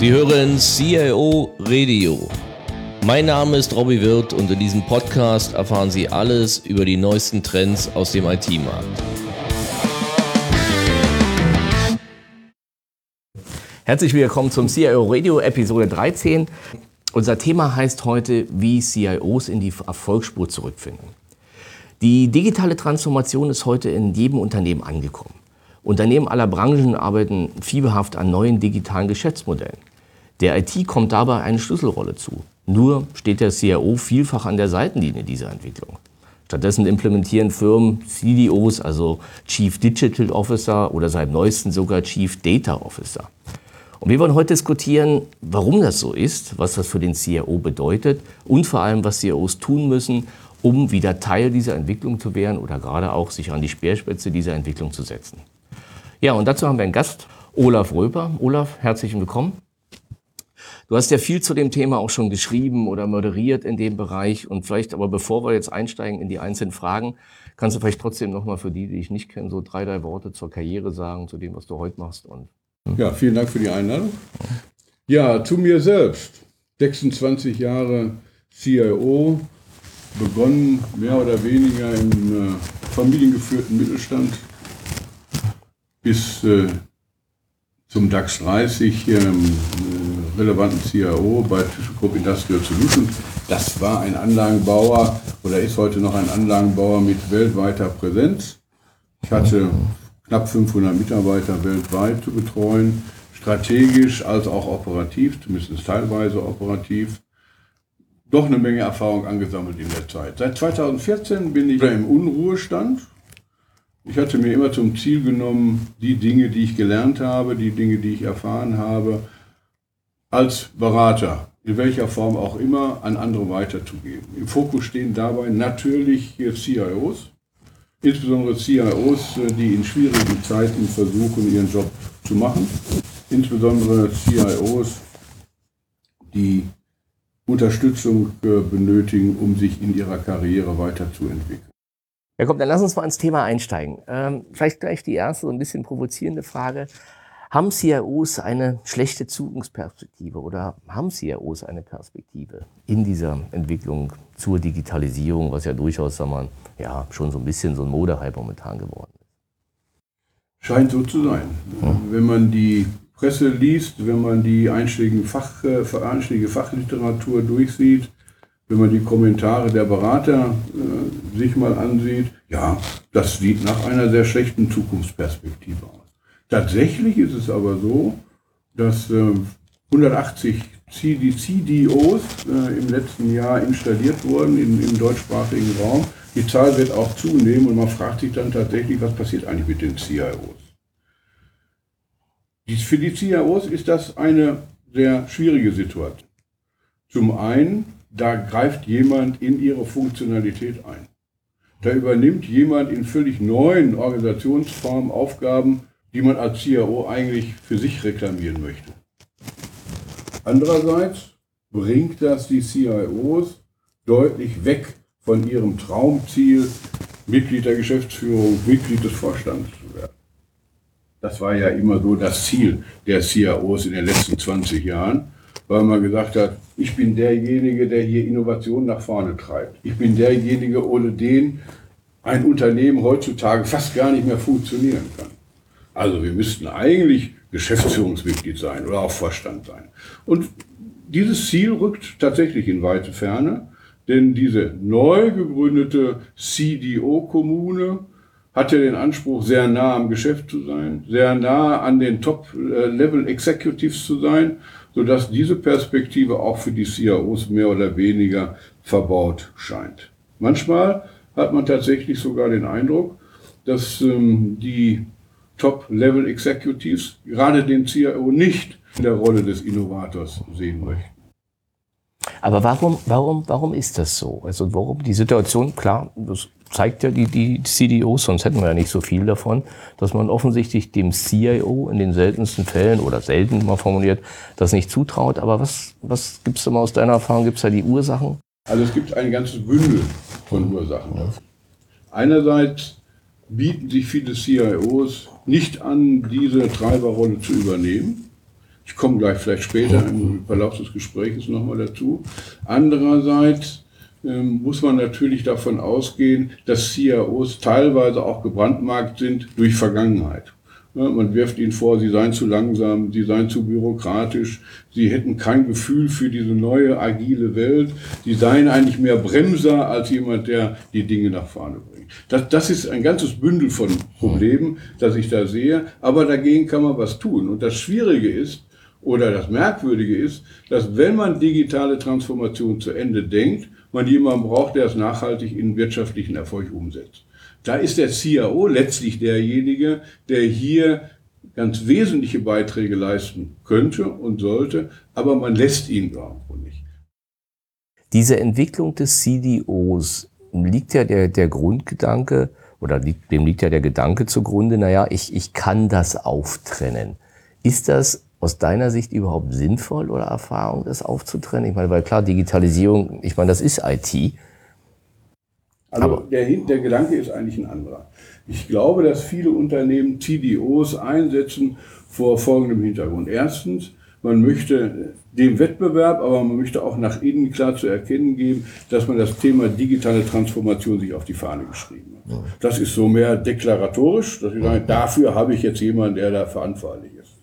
Sie hören CIO Radio. Mein Name ist Robbie Wirth und in diesem Podcast erfahren Sie alles über die neuesten Trends aus dem IT-Markt. Herzlich willkommen zum CIO Radio Episode 13. Unser Thema heißt heute, wie CIOs in die Erfolgsspur zurückfinden. Die digitale Transformation ist heute in jedem Unternehmen angekommen. Unternehmen aller Branchen arbeiten fieberhaft an neuen digitalen Geschäftsmodellen. Der IT kommt dabei eine Schlüsselrolle zu. Nur steht der CIO vielfach an der Seitenlinie dieser Entwicklung. Stattdessen implementieren Firmen CDOs, also Chief Digital Officer oder seit neuestem sogar Chief Data Officer. Und wir wollen heute diskutieren, warum das so ist, was das für den CIO bedeutet und vor allem, was CIOs tun müssen, um wieder Teil dieser Entwicklung zu werden oder gerade auch sich an die Speerspitze dieser Entwicklung zu setzen. Ja, und dazu haben wir einen Gast, Olaf Röper. Olaf, herzlich willkommen. Du hast ja viel zu dem Thema auch schon geschrieben oder moderiert in dem Bereich. Und vielleicht, aber bevor wir jetzt einsteigen in die einzelnen Fragen, kannst du vielleicht trotzdem nochmal für die, die ich nicht kenne, so drei, drei Worte zur Karriere sagen, zu dem, was du heute machst. Und, hm. Ja, vielen Dank für die Einladung. Ja, zu mir selbst. 26 Jahre CIO, begonnen mehr oder weniger im äh, familiengeführten Mittelstand bis äh, zum DAX 30 ähm, äh, relevanten CIO bei ThyssenKrupp Industrial Solutions. Das war ein Anlagenbauer oder ist heute noch ein Anlagenbauer mit weltweiter Präsenz. Ich hatte knapp 500 Mitarbeiter weltweit zu betreuen, strategisch als auch operativ, zumindest teilweise operativ. Doch eine Menge Erfahrung angesammelt in der Zeit. Seit 2014 bin ich im Unruhestand ich hatte mir immer zum Ziel genommen, die Dinge, die ich gelernt habe, die Dinge, die ich erfahren habe, als Berater, in welcher Form auch immer, an andere weiterzugeben. Im Fokus stehen dabei natürlich CIOs, insbesondere CIOs, die in schwierigen Zeiten versuchen, ihren Job zu machen, insbesondere CIOs, die Unterstützung äh, benötigen, um sich in ihrer Karriere weiterzuentwickeln. Ja, komm, dann lass uns mal ins Thema einsteigen. Ähm, vielleicht gleich die erste, so ein bisschen provozierende Frage. Haben CIOs eine schlechte Zukunftsperspektive oder haben CIOs eine Perspektive in dieser Entwicklung zur Digitalisierung, was ja durchaus, sagen wir, ja, schon so ein bisschen so ein Modehype momentan geworden ist? Scheint so zu sein. Hm. Wenn man die Presse liest, wenn man die einschlägige, Fach, äh, einschlägige Fachliteratur durchsieht, wenn man die Kommentare der Berater äh, sich mal ansieht, ja, das sieht nach einer sehr schlechten Zukunftsperspektive aus. Tatsächlich ist es aber so, dass äh, 180 CD CDOs äh, im letzten Jahr installiert wurden in, im deutschsprachigen Raum. Die Zahl wird auch zunehmen und man fragt sich dann tatsächlich, was passiert eigentlich mit den CIOs. Für die CIOs ist das eine sehr schwierige Situation. Zum einen da greift jemand in ihre Funktionalität ein. Da übernimmt jemand in völlig neuen Organisationsformen Aufgaben, die man als CIO eigentlich für sich reklamieren möchte. Andererseits bringt das die CIOs deutlich weg von ihrem Traumziel, Mitglied der Geschäftsführung, Mitglied des Vorstands zu werden. Das war ja immer so das Ziel der CIOs in den letzten 20 Jahren weil man gesagt hat, ich bin derjenige, der hier Innovation nach vorne treibt. Ich bin derjenige, ohne den ein Unternehmen heutzutage fast gar nicht mehr funktionieren kann. Also wir müssten eigentlich Geschäftsführungsmitglied sein oder auch Vorstand sein. Und dieses Ziel rückt tatsächlich in weite Ferne, denn diese neu gegründete CDO-Kommune hat ja den Anspruch, sehr nah am Geschäft zu sein, sehr nah an den Top-Level-Executives zu sein sodass diese Perspektive auch für die CIOs mehr oder weniger verbaut scheint. Manchmal hat man tatsächlich sogar den Eindruck, dass ähm, die Top-Level-Executives gerade den CIO nicht in der Rolle des Innovators sehen möchten. Aber warum, warum, warum ist das so? Also warum die Situation, klar, das zeigt ja die, die CDOs, sonst hätten wir ja nicht so viel davon, dass man offensichtlich dem CIO in den seltensten Fällen oder selten mal formuliert, das nicht zutraut. Aber was, was gibst du mal aus deiner Erfahrung? Gibt es da die Ursachen? Also es gibt ein ganzes Bündel von Ursachen. Einerseits bieten sich viele CIOs nicht an, diese Treiberrolle zu übernehmen. Ich komme gleich vielleicht später im Verlauf des Gesprächs nochmal dazu. Andererseits ähm, muss man natürlich davon ausgehen, dass CIOs teilweise auch gebrandmarkt sind durch Vergangenheit. Ja, man wirft ihnen vor, sie seien zu langsam, sie seien zu bürokratisch, sie hätten kein Gefühl für diese neue agile Welt, sie seien eigentlich mehr Bremser als jemand, der die Dinge nach vorne bringt. Das, das ist ein ganzes Bündel von Problemen, das ich da sehe, aber dagegen kann man was tun. Und das Schwierige ist, oder das Merkwürdige ist, dass wenn man digitale Transformation zu Ende denkt, man jemanden braucht, der es nachhaltig in wirtschaftlichen Erfolg umsetzt. Da ist der CIO letztlich derjenige, der hier ganz wesentliche Beiträge leisten könnte und sollte, aber man lässt ihn irgendwo nicht. Diese Entwicklung des CDOs liegt ja der, der Grundgedanke, oder liegt, dem liegt ja der Gedanke zugrunde, naja, ich, ich kann das auftrennen. Ist das aus deiner Sicht überhaupt sinnvoll oder Erfahrung, das aufzutrennen? Ich meine, weil klar, Digitalisierung, ich meine, das ist IT. Also der, der Gedanke ist eigentlich ein anderer. Ich glaube, dass viele Unternehmen TDOs einsetzen vor folgendem Hintergrund. Erstens, man möchte dem Wettbewerb, aber man möchte auch nach innen klar zu erkennen geben, dass man das Thema digitale Transformation sich auf die Fahne geschrieben hat. Das ist so mehr deklaratorisch, dass ich sage, dafür habe ich jetzt jemanden, der da verantwortlich ist.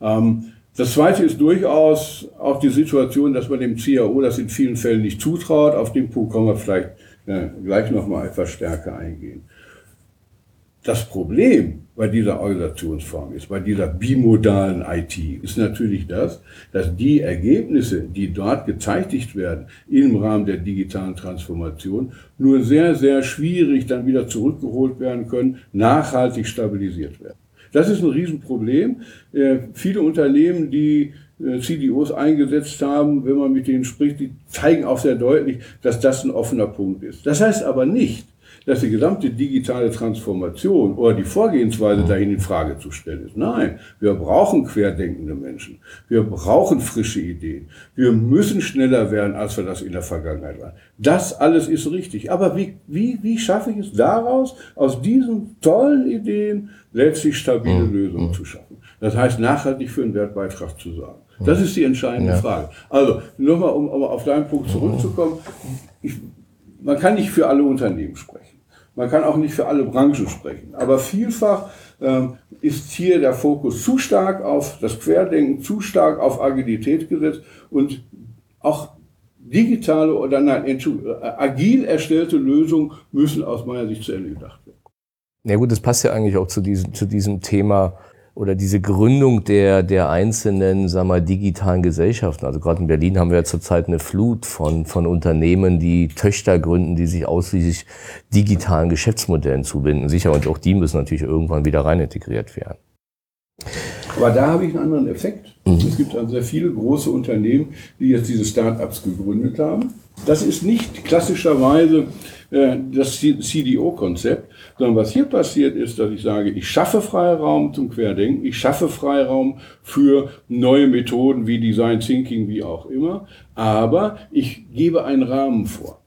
Ähm, das zweite ist durchaus auch die Situation, dass man dem CAO das in vielen Fällen nicht zutraut. Auf den Punkt kommen wir vielleicht äh, gleich nochmal etwas stärker eingehen. Das Problem bei dieser Organisationsform ist, bei dieser bimodalen IT, ist natürlich das, dass die Ergebnisse, die dort gezeitigt werden im Rahmen der digitalen Transformation, nur sehr, sehr schwierig dann wieder zurückgeholt werden können, nachhaltig stabilisiert werden. Das ist ein Riesenproblem. Äh, viele Unternehmen, die äh, CDOs eingesetzt haben, wenn man mit denen spricht, die zeigen auch sehr deutlich, dass das ein offener Punkt ist. Das heißt aber nicht, dass die gesamte digitale Transformation oder die Vorgehensweise dahin in Frage zu stellen ist. Nein, wir brauchen querdenkende Menschen. Wir brauchen frische Ideen. Wir müssen schneller werden, als wir das in der Vergangenheit waren. Das alles ist richtig. Aber wie, wie, wie schaffe ich es daraus, aus diesen tollen Ideen letztlich stabile mhm. Lösungen zu schaffen? Das heißt, nachhaltig für einen Wertbeitrag zu sorgen. Das ist die entscheidende ja. Frage. Also, nochmal, um, um auf deinen Punkt zurückzukommen. Ich, man kann nicht für alle Unternehmen sprechen. Man kann auch nicht für alle Branchen sprechen. Aber vielfach ähm, ist hier der Fokus zu stark auf das Querdenken, zu stark auf Agilität gesetzt und auch digitale oder nein, äh, agil erstellte Lösungen müssen aus meiner Sicht zu Ende gedacht werden. Ja gut, das passt ja eigentlich auch zu diesem, zu diesem Thema oder diese Gründung der, der einzelnen, sagen wir, digitalen Gesellschaften. Also gerade in Berlin haben wir ja zurzeit eine Flut von, von Unternehmen, die Töchter gründen, die sich ausschließlich digitalen Geschäftsmodellen zubinden. Sicher, und auch die müssen natürlich irgendwann wieder rein integriert werden. Aber da habe ich einen anderen Effekt. Mhm. Es gibt also sehr viele große Unternehmen, die jetzt diese Start-ups gegründet haben. Das ist nicht klassischerweise äh, das CDO-Konzept, sondern was hier passiert ist, dass ich sage, ich schaffe Freiraum zum Querdenken, ich schaffe Freiraum für neue Methoden wie Design Thinking, wie auch immer, aber ich gebe einen Rahmen vor.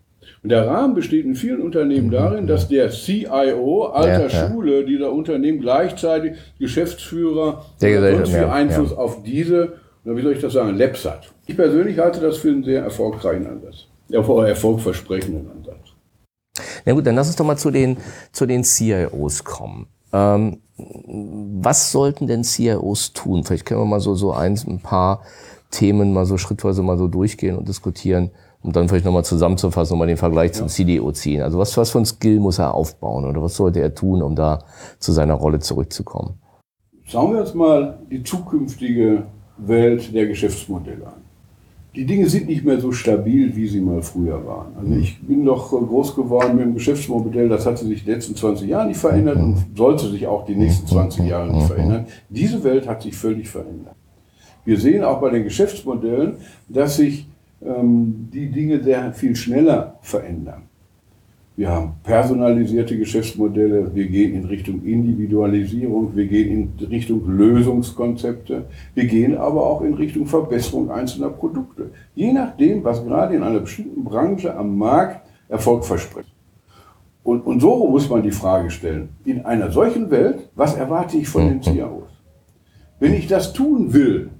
Und der Rahmen besteht in vielen Unternehmen mhm. darin, dass der CIO alter ja, Schule dieser Unternehmen gleichzeitig Geschäftsführer der sonst viel Einfluss auf diese, wie soll ich das sagen, Labs hat. Ich persönlich halte das für einen sehr erfolgreichen Ansatz, erfolgversprechenden Ansatz. Na gut, dann lass uns doch mal zu den, zu den CIOs kommen. Ähm, was sollten denn CIOs tun? Vielleicht können wir mal so, so eins, ein paar Themen mal so schrittweise mal so durchgehen und diskutieren, um dann vielleicht nochmal zusammenzufassen und mal den Vergleich zum CDO ziehen. Also was, was für ein Skill muss er aufbauen oder was sollte er tun, um da zu seiner Rolle zurückzukommen? Schauen wir uns mal die zukünftige Welt der Geschäftsmodelle an die Dinge sind nicht mehr so stabil, wie sie mal früher waren. Also ich bin doch groß geworden mit dem Geschäftsmodell, das hat sich die letzten 20 Jahre nicht verändert und sollte sich auch die nächsten 20 Jahre nicht verändern. Diese Welt hat sich völlig verändert. Wir sehen auch bei den Geschäftsmodellen, dass sich die Dinge sehr viel schneller verändern. Wir haben personalisierte Geschäftsmodelle, wir gehen in Richtung Individualisierung, wir gehen in Richtung Lösungskonzepte, wir gehen aber auch in Richtung Verbesserung einzelner Produkte. Je nachdem, was gerade in einer bestimmten Branche am Markt Erfolg verspricht. Und, und so muss man die Frage stellen, in einer solchen Welt, was erwarte ich von den CIOs? Wenn ich das tun will,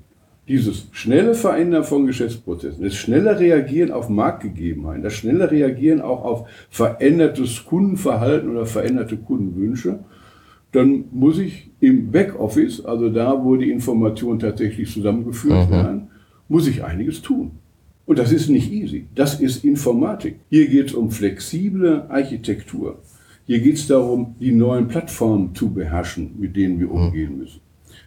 dieses schnelle Verändern von Geschäftsprozessen, das schnelle Reagieren auf Marktgegebenheiten, das schnelle Reagieren auch auf verändertes Kundenverhalten oder veränderte Kundenwünsche, dann muss ich im Backoffice, also da, wo die Informationen tatsächlich zusammengeführt mhm. werden, muss ich einiges tun. Und das ist nicht easy. Das ist Informatik. Hier geht es um flexible Architektur. Hier geht es darum, die neuen Plattformen zu beherrschen, mit denen wir umgehen müssen.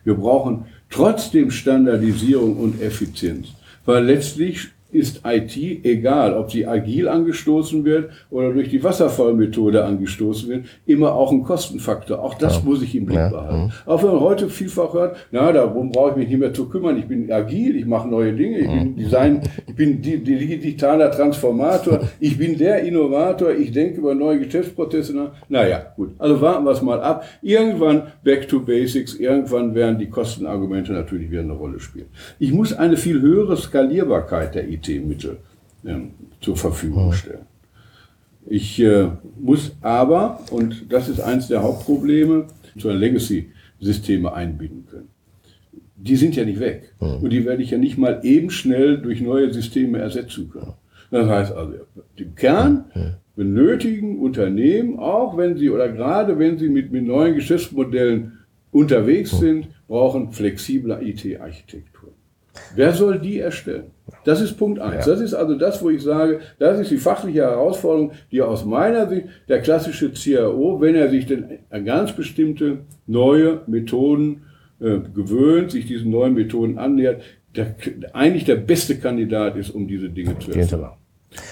Wir brauchen trotzdem Standardisierung und Effizienz, weil letztlich ist IT egal, ob sie agil angestoßen wird oder durch die Wasserfallmethode angestoßen wird, immer auch ein Kostenfaktor. Auch das ja. muss ich im Blick ja. behalten. Mhm. Auch wenn man heute vielfach hört, na, darum brauche ich mich nicht mehr zu kümmern. Ich bin agil, ich mache neue Dinge, ich bin mhm. Design, ich bin digitaler Transformator, ich bin der Innovator, ich denke über neue Geschäftsprozesse nach. Naja, gut. Also warten wir es mal ab. Irgendwann back to basics, irgendwann werden die Kostenargumente natürlich wieder eine Rolle spielen. Ich muss eine viel höhere Skalierbarkeit der IT IT-Mittel ähm, zur Verfügung stellen. Ich äh, muss aber, und das ist eines der Hauptprobleme, zu Legacy-Systeme einbinden können. Die sind ja nicht weg. Mhm. Und die werde ich ja nicht mal eben schnell durch neue Systeme ersetzen können. Das heißt also, im Kern mhm. benötigen Unternehmen, auch wenn sie oder gerade wenn sie mit, mit neuen Geschäftsmodellen unterwegs mhm. sind, brauchen flexible IT-Architektur. Wer soll die erstellen? Das ist Punkt eins. Ja. Das ist also das, wo ich sage, das ist die fachliche Herausforderung, die aus meiner Sicht der klassische CIO, wenn er sich denn an ganz bestimmte neue Methoden äh, gewöhnt, sich diesen neuen Methoden annähert, der, eigentlich der beste Kandidat ist, um diese Dinge zu erstellen.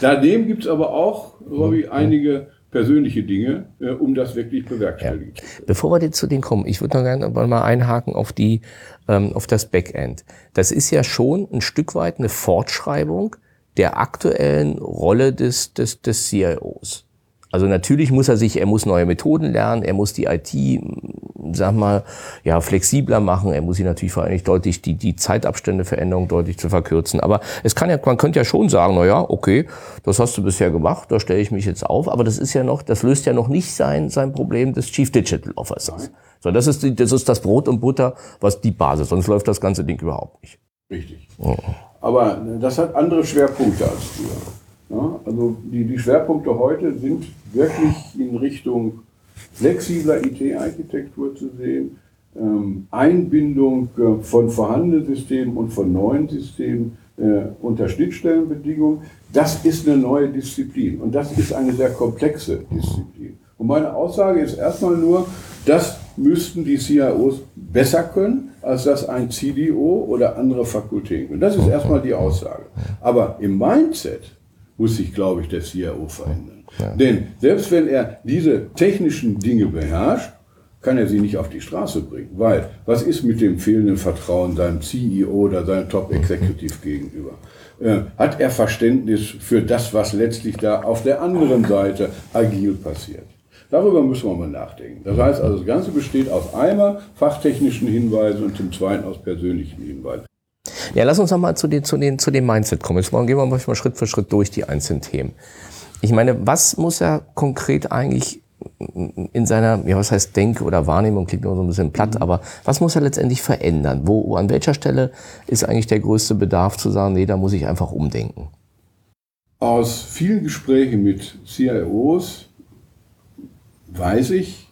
Daneben gibt es aber auch, Robby, einige persönliche Dinge, äh, um das wirklich bewerkstelligen ja. Bevor wir zu denen kommen, ich würde noch gerne mal einhaken auf die, ähm, auf das Backend. Das ist ja schon ein Stück weit eine Fortschreibung der aktuellen Rolle des, des, des CIOs. Also natürlich muss er sich, er muss neue Methoden lernen, er muss die IT, sag mal, ja, flexibler machen, er muss sie natürlich vor allem deutlich die, die Zeitabstände Veränderung deutlich zu verkürzen. Aber es kann ja, man könnte ja schon sagen, na ja, okay, das hast du bisher gemacht, da stelle ich mich jetzt auf, aber das ist ja noch, das löst ja noch nicht sein, sein Problem des Chief Digital Officers. So, das ist, die, das ist das Brot und Butter, was die Basis, sonst läuft das ganze Ding überhaupt nicht. Richtig. Oh. Aber das hat andere Schwerpunkte als früher. Ja, also die, die Schwerpunkte heute sind wirklich in Richtung flexibler IT-Architektur zu sehen, ähm, Einbindung äh, von vorhandenen Systemen und von neuen Systemen äh, unter Schnittstellenbedingungen. Das ist eine neue Disziplin und das ist eine sehr komplexe Disziplin. Und meine Aussage ist erstmal nur, das müssten die CIOs besser können, als das ein CDO oder andere Fakultäten können. Das ist erstmal die Aussage. Aber im Mindset muss sich, glaube ich, der CIO verändern. Ja. Denn selbst wenn er diese technischen Dinge beherrscht, kann er sie nicht auf die Straße bringen. Weil, was ist mit dem fehlenden Vertrauen seinem CEO oder seinem Top-Executive gegenüber? Äh, hat er Verständnis für das, was letztlich da auf der anderen Seite agil passiert? Darüber müssen wir mal nachdenken. Das heißt also, das Ganze besteht aus einmal fachtechnischen Hinweisen und zum zweiten aus persönlichen Hinweisen. Ja, lass uns noch mal zu den, zu den, zu dem Mindset kommen. Jetzt gehen wir mal Schritt für Schritt durch die einzelnen Themen. Ich meine, was muss er konkret eigentlich in seiner, ja, was heißt Denke oder Wahrnehmung, klingt nur so ein bisschen platt, mhm. aber was muss er letztendlich verändern? Wo, an welcher Stelle ist eigentlich der größte Bedarf zu sagen, nee, da muss ich einfach umdenken? Aus vielen Gesprächen mit CIOs weiß ich,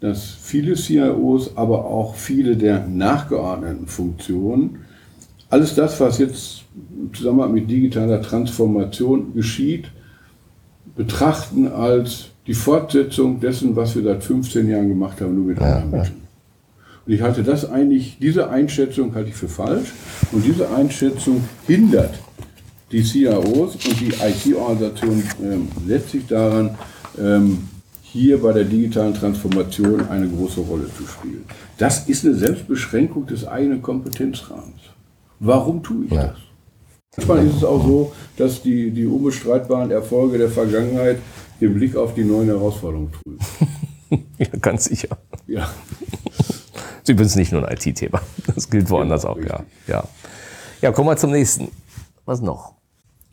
dass viele CIOs, aber auch viele der nachgeordneten Funktionen alles das, was jetzt im Zusammenhang mit digitaler Transformation geschieht, betrachten als die Fortsetzung dessen, was wir seit 15 Jahren gemacht haben, nur mit ja, anderen Mitteln. Und ich halte das eigentlich, diese Einschätzung halte ich für falsch. Und diese Einschätzung hindert die CIOs und die IT-Organisation ähm, letztlich daran, ähm, hier bei der digitalen Transformation eine große Rolle zu spielen. Das ist eine Selbstbeschränkung des eigenen Kompetenzrahmens. Warum tue ich ja. das? Manchmal ist es auch so, dass die, die unbestreitbaren Erfolge der Vergangenheit den Blick auf die neuen Herausforderungen trüben. ja, ganz sicher. Ja. Sie übrigens nicht nur ein IT-Thema. Das gilt woanders genau, auch, ja. ja. Ja, kommen wir zum nächsten. Was noch?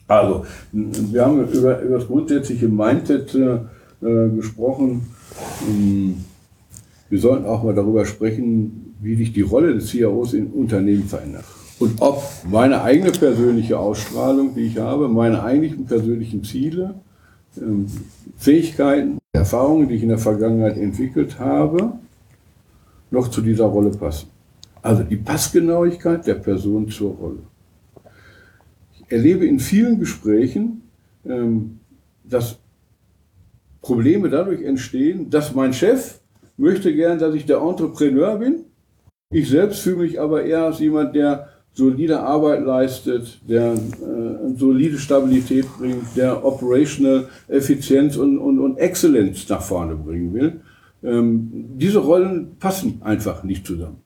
Also, wir haben über, über das grundsätzliche Mindset äh, gesprochen. Ähm, wir sollten auch mal darüber sprechen, wie sich die Rolle des CIOs in Unternehmen verändert. Und ob meine eigene persönliche Ausstrahlung, die ich habe, meine eigentlichen persönlichen Ziele, ähm, Fähigkeiten, Erfahrungen, die ich in der Vergangenheit entwickelt habe, noch zu dieser Rolle passen. Also die Passgenauigkeit der Person zur Rolle. Ich erlebe in vielen Gesprächen, ähm, dass Probleme dadurch entstehen, dass mein Chef möchte gern, dass ich der Entrepreneur bin. Ich selbst fühle mich aber eher als jemand, der solide Arbeit leistet, der äh, solide Stabilität bringt, der operational Effizienz und, und, und Exzellenz nach vorne bringen will. Ähm, diese Rollen passen einfach nicht zusammen.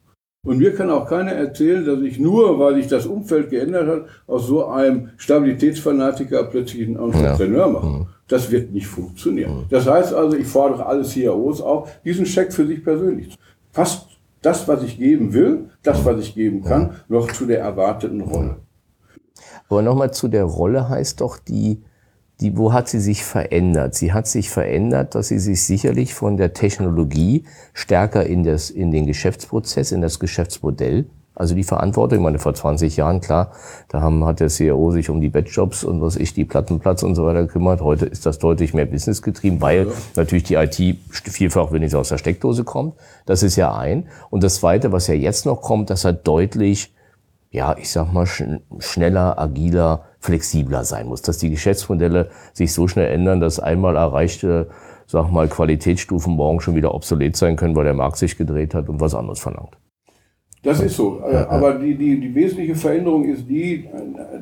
Und mir kann auch keiner erzählen, dass ich nur, weil sich das Umfeld geändert hat, aus so einem Stabilitätsfanatiker plötzlich einen Entrepreneur ja. mache. Mhm. Das wird nicht funktionieren. Mhm. Das heißt also, ich fordere alle CIOs auf, diesen Scheck für sich persönlich. Passt das, was ich geben will, das, was ich geben kann, noch zu der erwarteten Rolle. Aber nochmal zu der Rolle heißt doch die, die, wo hat sie sich verändert? Sie hat sich verändert, dass sie sich sicherlich von der Technologie stärker in, das, in den Geschäftsprozess, in das Geschäftsmodell also die Verantwortung, ich meine, vor 20 Jahren, klar, da haben, hat der CEO sich um die Bettjobs und was ich, die Plattenplatz und so weiter gekümmert. Heute ist das deutlich mehr Business getrieben, weil ja. natürlich die IT vielfach, wenn es aus der Steckdose kommt. Das ist ja ein. Und das Zweite, was ja jetzt noch kommt, dass er deutlich, ja, ich sag mal, schn schneller, agiler, flexibler sein muss. Dass die Geschäftsmodelle sich so schnell ändern, dass einmal erreichte, sag mal, Qualitätsstufen morgen schon wieder obsolet sein können, weil der Markt sich gedreht hat und was anderes verlangt. Das ist so. Aber die, die, die wesentliche Veränderung ist die,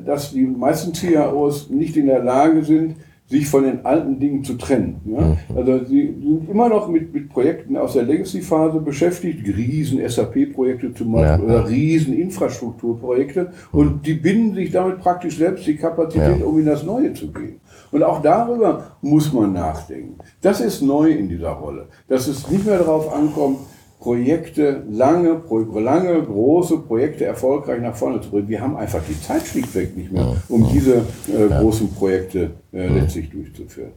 dass die meisten CIOs nicht in der Lage sind, sich von den alten Dingen zu trennen. Ja? Mhm. Also sie sind immer noch mit, mit Projekten aus der Legacy-Phase beschäftigt, riesen SAP-Projekte zum Beispiel ja. oder riesen Infrastrukturprojekte und die binden sich damit praktisch selbst die Kapazität, ja. um in das Neue zu gehen. Und auch darüber muss man nachdenken. Das ist neu in dieser Rolle, dass es nicht mehr darauf ankommt, Projekte, lange, lange, große Projekte erfolgreich nach vorne zu bringen. Wir haben einfach die Zeit schlichtweg nicht mehr, um diese äh, großen Projekte äh, letztlich durchzuführen.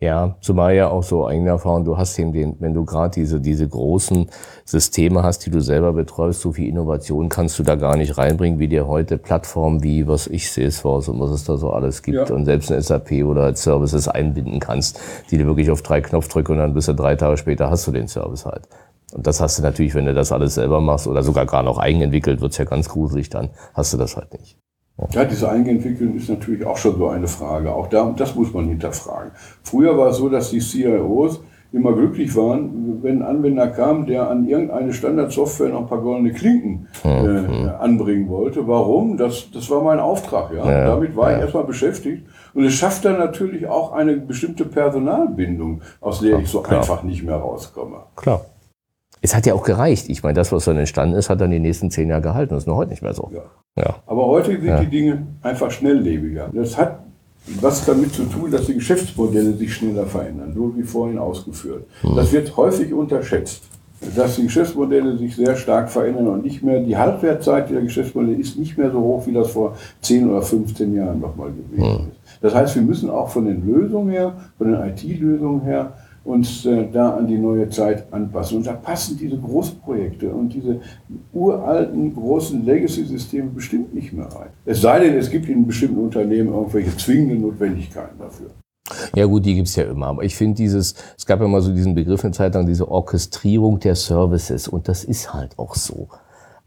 Ja, zumal ja auch so eigene Erfahrung, du hast eben den, wenn du gerade diese, diese großen Systeme hast, die du selber betreust, so viel Innovation kannst du da gar nicht reinbringen, wie dir heute Plattformen wie, was ich Salesforce und was es da so alles gibt ja. und selbst ein SAP oder Services einbinden kannst, die du wirklich auf drei Knopfdrücke und dann bist du drei Tage später hast du den Service halt. Und das hast du natürlich, wenn du das alles selber machst oder sogar gar noch eigenentwickelt, wird's ja ganz gruselig, dann hast du das halt nicht. Ja, diese Eigenentwicklung ist natürlich auch schon so eine Frage. Auch da, das muss man hinterfragen. Früher war es so, dass die CIOs immer glücklich waren, wenn ein Anwender kam, der an irgendeine Standardsoftware noch ein paar goldene Klinken äh, mhm. anbringen wollte. Warum? Das, das war mein Auftrag. Ja? ja Damit war ja. ich erstmal beschäftigt. Und es schafft dann natürlich auch eine bestimmte Personalbindung, aus der ich so Klar. einfach nicht mehr rauskomme. Klar. Es hat ja auch gereicht. Ich meine, das, was dann entstanden ist, hat dann die nächsten zehn Jahre gehalten. Das ist nur heute nicht mehr so. Ja. Ja. Aber heute sind ja. die Dinge einfach schnelllebiger. Das hat was damit zu tun, dass die Geschäftsmodelle sich schneller verändern, so wie vorhin ausgeführt. Mhm. Das wird häufig unterschätzt, dass die Geschäftsmodelle sich sehr stark verändern und nicht mehr, die Halbwertzeit der Geschäftsmodelle ist nicht mehr so hoch, wie das vor 10 oder 15 Jahren nochmal gewesen mhm. ist. Das heißt, wir müssen auch von den Lösungen her, von den IT-Lösungen her, uns äh, da an die neue Zeit anpassen. Und da passen diese Großprojekte und diese uralten großen Legacy-Systeme bestimmt nicht mehr rein. Es sei denn, es gibt in bestimmten Unternehmen irgendwelche zwingenden Notwendigkeiten dafür. Ja gut, die gibt's ja immer. Aber ich finde dieses, es gab ja mal so diesen Begriff in Zeit lang, diese Orchestrierung der Services. Und das ist halt auch so.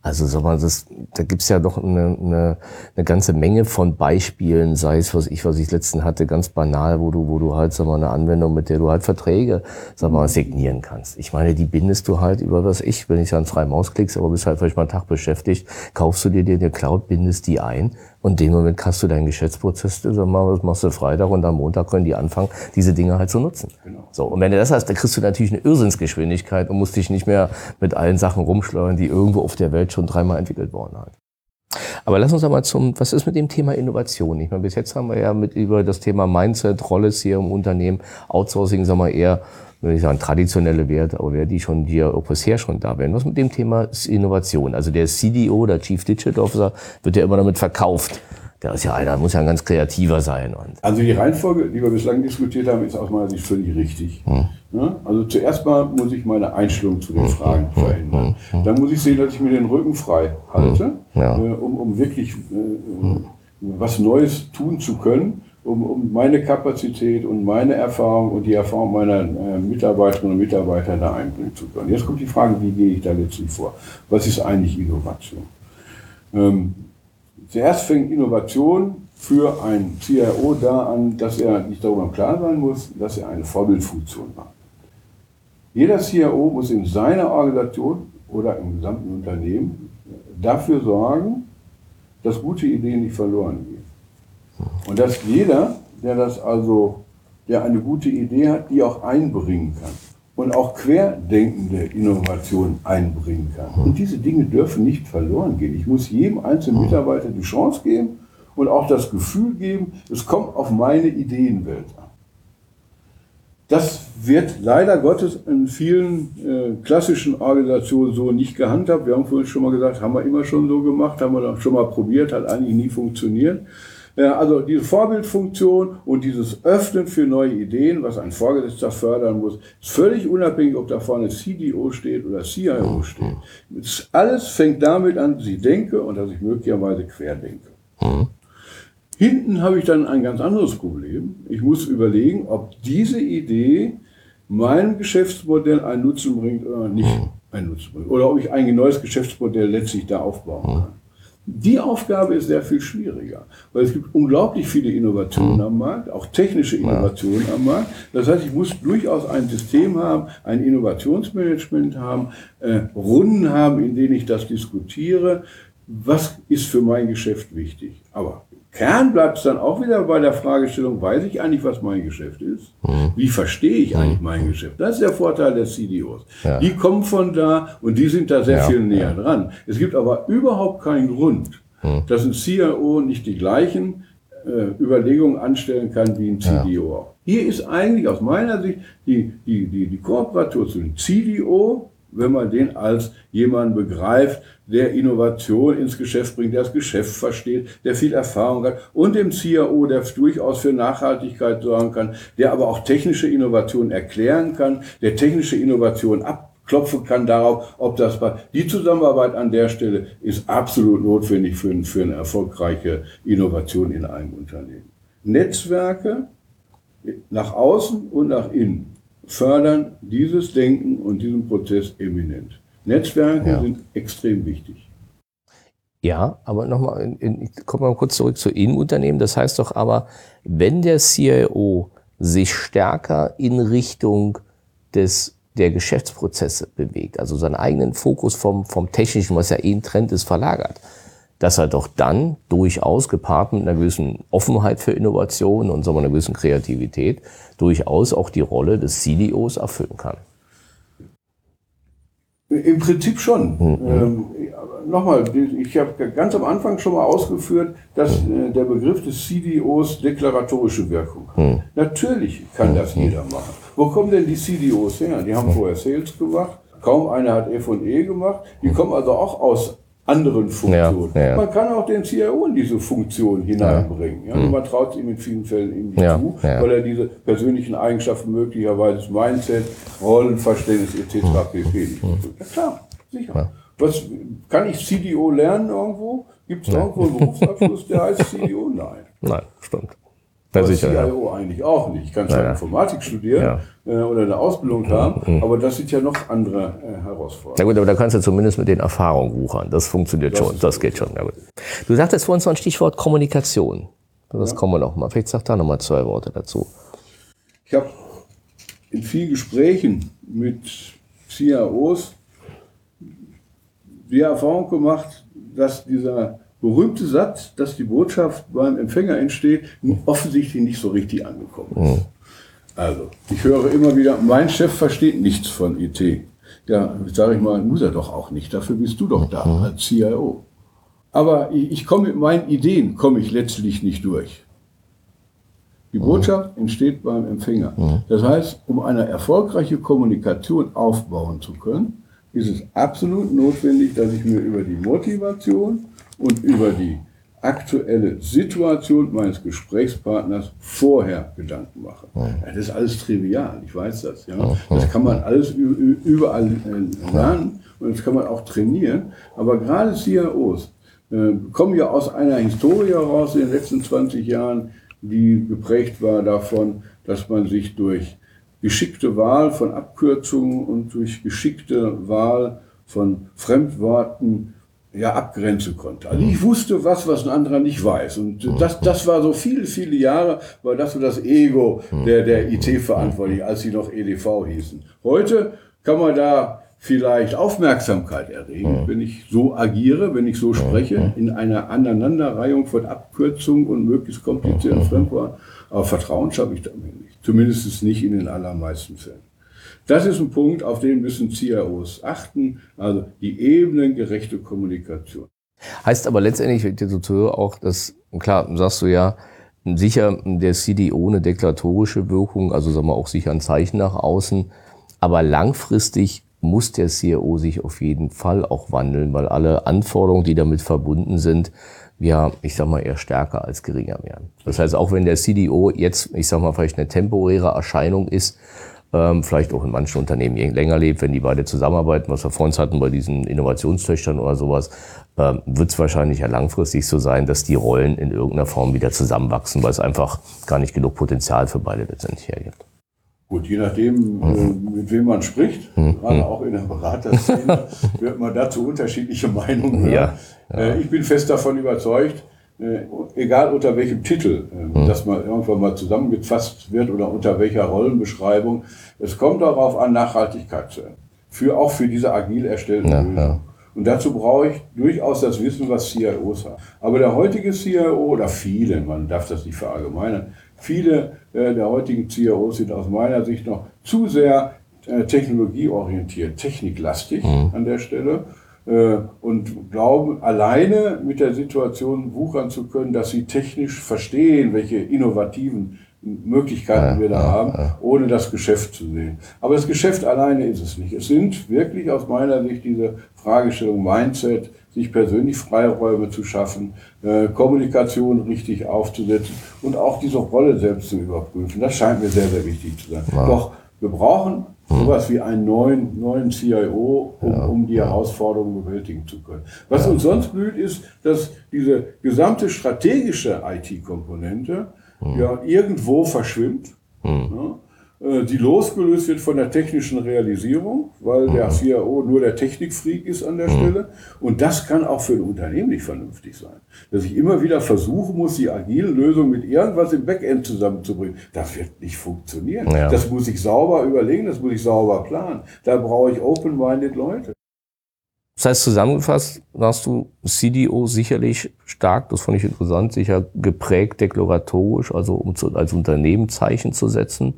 Also sag mal, das, da gibt's ja doch eine, eine, eine ganze Menge von Beispielen, sei es, was ich, was ich letzten hatte, ganz banal, wo du, wo du halt, sag mal, eine Anwendung, mit der du halt Verträge, sag mal, signieren kannst. Ich meine, die bindest du halt über was ich, wenn ich an frei Maus klickst, aber bist halt vielleicht mal einen Tag beschäftigt, kaufst du dir dir eine Cloud, bindest die ein und in dem Moment kannst du deinen Geschäftsprozess, was machst du Freitag und am Montag können die anfangen, diese Dinge halt zu nutzen. Genau. So. Und wenn du das hast, dann kriegst du natürlich eine Irrsinnsgeschwindigkeit und musst dich nicht mehr mit allen Sachen rumschleudern, die irgendwo auf der Welt schon dreimal entwickelt worden sind. Aber lass uns einmal zum, was ist mit dem Thema Innovation? Ich meine, bis jetzt haben wir ja mit über das Thema Mindset, Rolle hier im Unternehmen, Outsourcing, sagen wir eher ich sagen, traditionelle Werte, aber wer die schon hier bisher schon da wären. Was mit dem Thema Innovation? Also der CDO, der Chief Digital Officer, wird ja immer damit verkauft, Der ist ja einer, muss ja ein ganz kreativer sein. Und Also die Reihenfolge, die wir bislang diskutiert haben, ist aus meiner Sicht völlig richtig. Ja, also zuerst mal muss ich meine Einstellung zu den Fragen verändern. Dann muss ich sehen, dass ich mir den Rücken frei halte, Ja. äh, um, um wirklich äh, was Neues tun zu können, um, um meine Kapazität und meine Erfahrung und die Erfahrung meiner äh, Mitarbeiterinnen und Mitarbeiter da einbringen zu können. Jetzt kommt die Frage, wie gehe ich da letztlich vor? Was ist eigentlich Innovation? Ähm, Zuerst fängt Innovation für einen CIO da an, dass er nicht darüber im Klaren sein muss, dass er eine Vorbildfunktion hat. Jeder CIO muss in seiner Organisation oder im gesamten Unternehmen dafür sorgen, dass gute Ideen nicht verloren gehen. Und dass jeder, der das also, der eine gute Idee hat, die auch einbringen kann und auch querdenkende Innovationen einbringen kann. Und diese Dinge dürfen nicht verloren gehen. Ich muss jedem einzelnen Mitarbeiter die Chance geben und auch das Gefühl geben, es kommt auf meine Ideenwelt an. Das wird leider Gottes in vielen äh, klassischen Organisationen so nicht gehandhabt. Wir haben vorhin schon mal gesagt, haben wir immer schon so gemacht, haben wir schon mal probiert, hat eigentlich nie funktioniert. Also diese Vorbildfunktion und dieses Öffnen für neue Ideen, was ein Vorgesetzter fördern muss, ist völlig unabhängig, ob da vorne CDO steht oder CIO steht. Es alles fängt damit an, dass ich denke und dass ich möglicherweise querdenke. Hinten habe ich dann ein ganz anderes Problem. Ich muss überlegen, ob diese Idee meinem Geschäftsmodell einen Nutzen bringt oder nicht einen Nutzen bringt. Oder ob ich ein neues Geschäftsmodell letztlich da aufbauen kann. Die Aufgabe ist sehr viel schwieriger, weil es gibt unglaublich viele Innovationen am Markt, auch technische Innovationen am Markt. Das heißt, ich muss durchaus ein System haben, ein Innovationsmanagement haben, äh, Runden haben, in denen ich das diskutiere. Was ist für mein Geschäft wichtig? Aber Kern bleibt es dann auch wieder bei der Fragestellung, weiß ich eigentlich, was mein Geschäft ist? Wie verstehe ich eigentlich mein Geschäft? Das ist der Vorteil der CDOs. Ja. Die kommen von da und die sind da sehr Ja, viel näher dran. Es gibt aber überhaupt keinen Grund, dass ein CIO nicht die gleichen äh, Überlegungen anstellen kann wie ein CDO auch. Hier ist eigentlich aus meiner Sicht die, die, die, die Kooperation zu dem CDO, wenn man den als jemanden begreift, der Innovation ins Geschäft bringt, der das Geschäft versteht, der viel Erfahrung hat und dem CIO, der durchaus für Nachhaltigkeit sorgen kann, der aber auch technische Innovationen erklären kann, der technische Innovationen abklopfen kann darauf, ob das war. Die Zusammenarbeit an der Stelle ist absolut notwendig für, für eine erfolgreiche Innovation in einem Unternehmen. Netzwerke nach außen und nach innen fördern dieses Denken und diesen Prozess eminent. Netzwerke Ja. sind extrem wichtig. Ja, aber nochmal, ich komme mal kurz zurück zu Innenunternehmen. Das heißt doch aber, wenn der CIO sich stärker in Richtung des, der Geschäftsprozesse bewegt, also seinen eigenen Fokus vom, vom Technischen, was ja eh ein Trend ist, verlagert, dass er doch dann durchaus gepaart mit einer gewissen Offenheit für Innovation und sagen wir, einer gewissen Kreativität durchaus auch die Rolle des CDOs erfüllen kann. Im Prinzip schon. Ähm, Nochmal, ich habe ganz am Anfang schon mal ausgeführt, dass äh, der Begriff des CDOs deklaratorische Wirkung hat. Natürlich kann das jeder machen. Wo kommen denn die CDOs her? Die haben vorher Sales gemacht, kaum einer hat F&E gemacht, die kommen also auch aus anderen Funktionen. Ja, ja. Man kann auch den CIO in diese Funktion hineinbringen. Ja. Man traut es ihm in vielen Fällen ihm nicht zu, weil er diese persönlichen Eigenschaften möglicherweise das Mindset, Rollenverständnis etc. pp. nicht erfüllt. Ja klar, sicher. Was, kann ich CDO lernen irgendwo? Gibt es irgendwo einen Berufsabschluss, der heißt CDO? Nein. Nein, stimmt. Ja, Aber sicher, ja. CIO eigentlich auch nicht. Ich kann zwar Ja, ja. Informatik studieren äh, oder eine Ausbildung haben, aber das sind ja noch andere äh, Herausforderungen. Na gut, aber da kannst du zumindest mit den Erfahrungen wuchern. Das funktioniert schon. ist Das geht schon. Ja, gut. Du sagtest vorhin so ein Stichwort Kommunikation. Das kommen wir noch mal. Vielleicht sag da noch mal zwei Worte dazu. Ich habe in vielen Gesprächen mit CIOs die Erfahrung gemacht, dass dieser berühmte Satz, dass die Botschaft beim Empfänger entsteht, offensichtlich nicht so richtig angekommen ist. Also, ich höre immer wieder, mein Chef versteht nichts von IT. Ja, sage ich mal, muss er doch auch nicht. Dafür bist du doch da als CIO. Aber ich, ich komme mit meinen Ideen, komme ich letztlich nicht durch. Die Botschaft entsteht beim Empfänger. Das heißt, um eine erfolgreiche Kommunikation aufbauen zu können, ist es absolut notwendig, dass ich mir über die Motivation und über die aktuelle Situation meines Gesprächspartners vorher Gedanken mache. Das ist alles trivial, ich weiß das. Ja. Das kann man alles überall äh, lernen und das kann man auch trainieren. Aber gerade CIOs äh, kommen ja aus einer Historie heraus in den letzten 20 Jahren, die geprägt war davon, dass man sich durch geschickte Wahl von Abkürzungen und durch geschickte Wahl von Fremdworten ja, abgrenzen konnte. Also ich wusste was, was ein anderer nicht weiß. Und das, das war so viele, viele Jahre, war das so das Ego der, der IT-Verantwortlichen, als sie noch EDV hießen. Heute kann man da vielleicht Aufmerksamkeit erregen, wenn ich so agiere, wenn ich so spreche, in einer Aneinanderreihung von Abkürzungen und möglichst komplizierten Fremdworten. Aber Vertrauen schaffe ich damit nicht. Zumindest nicht in den allermeisten Fällen. Das ist ein Punkt, auf den müssen CIOs achten, also die ebenengerechte Kommunikation. Heißt aber letztendlich, wenn ich dir so zuhöre, auch, dass, klar, sagst du ja, sicher der CDO eine deklaratorische Wirkung, also sagen wir auch sicher ein Zeichen nach außen, aber langfristig muss der CIO sich auf jeden Fall auch wandeln, weil alle Anforderungen, die damit verbunden sind, ja, ich sag mal, eher stärker als geringer werden. Das heißt, auch wenn der CDO jetzt, ich sag mal, vielleicht eine temporäre Erscheinung ist, ähm, vielleicht auch in manchen Unternehmen länger lebt, wenn die beide zusammenarbeiten, was wir vorhin hatten bei diesen Innovationstöchtern oder sowas, ähm, wird es wahrscheinlich ja langfristig so sein, dass die Rollen in irgendeiner Form wieder zusammenwachsen, weil es einfach gar nicht genug Potenzial für beide letztendlich hergibt. Gut, je nachdem, mhm. äh, mit wem man spricht, mhm. gerade auch in der Beraterszene, wird man dazu unterschiedliche Meinungen hören. Ja, ja. Äh, ich bin fest davon überzeugt, egal unter welchem Titel, mhm. dass man irgendwann mal zusammengefasst wird oder unter welcher Rollenbeschreibung. Es kommt darauf an, Nachhaltigkeit zu. Für, auch für diese agil erstellten ja, Lösungen. Ja. Und dazu brauche ich durchaus das Wissen, was CIOs haben. Aber der heutige CIO oder viele, man darf das nicht verallgemeinern, viele äh, der heutigen CIOs sind aus meiner Sicht noch zu sehr äh, technologieorientiert, techniklastig mhm. an der Stelle äh, und glauben, alleine mit der Situation wuchern zu können, dass sie technisch verstehen, welche innovativen Möglichkeiten wir da haben, ohne das Geschäft zu sehen. Aber das Geschäft alleine ist es nicht. Es sind wirklich aus meiner Sicht diese Fragestellung Mindset, sich persönlich Freiräume zu schaffen, äh, Kommunikation richtig aufzusetzen und auch diese Rolle selbst zu überprüfen. Das scheint mir sehr, sehr wichtig zu sein. Doch wir brauchen sowas wie einen neuen, neuen CIO, um, ja, um die ja. Herausforderungen bewältigen zu können. Was ja. uns sonst blüht, ist, dass diese gesamte strategische IT-Komponente mhm. ja irgendwo verschwimmt. Mhm. Äh, die losgelöst wird von der technischen Realisierung, weil der mhm. CIO nur der Technikfreak ist an der mhm. Stelle. Und das kann auch für ein Unternehmen nicht vernünftig sein. Dass ich immer wieder versuchen muss, die agile Lösung mit irgendwas im Backend zusammenzubringen. Das wird nicht funktionieren. Ja. Das muss ich sauber überlegen, das muss ich sauber planen. Da brauche ich open-minded Leute. Das heißt, zusammengefasst hast du CDO sicherlich stark, das fand ich interessant, sicher geprägt deklaratorisch, also um zu, als Unternehmen Zeichen zu setzen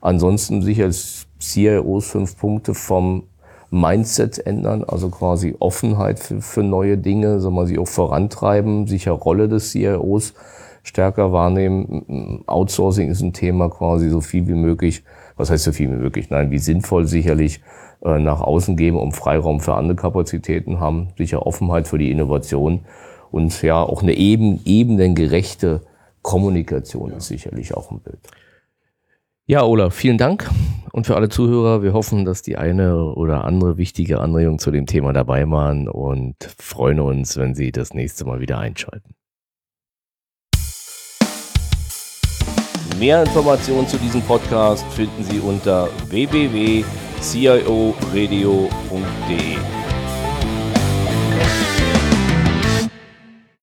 Ansonsten sich als CIOs fünf Punkte vom Mindset ändern, also quasi Offenheit für, für neue Dinge, soll man sie auch vorantreiben, sicher Rolle des CIOs stärker wahrnehmen. Outsourcing ist ein Thema quasi so viel wie möglich, was heißt so viel wie möglich? Nein, wie sinnvoll sicherlich äh, nach außen geben, um Freiraum für andere Kapazitäten haben, sicher Offenheit für die Innovation und ja auch eine eben, ebenengerechte Kommunikation ja. ist sicherlich auch ein Bild. Ja, Ola, vielen Dank. Und für alle Zuhörer, wir hoffen, dass die eine oder andere wichtige Anregung zu dem Thema dabei waren und freuen uns, wenn Sie das nächste Mal wieder einschalten. Mehr Informationen zu diesem Podcast finden Sie unter www.cioradio.de.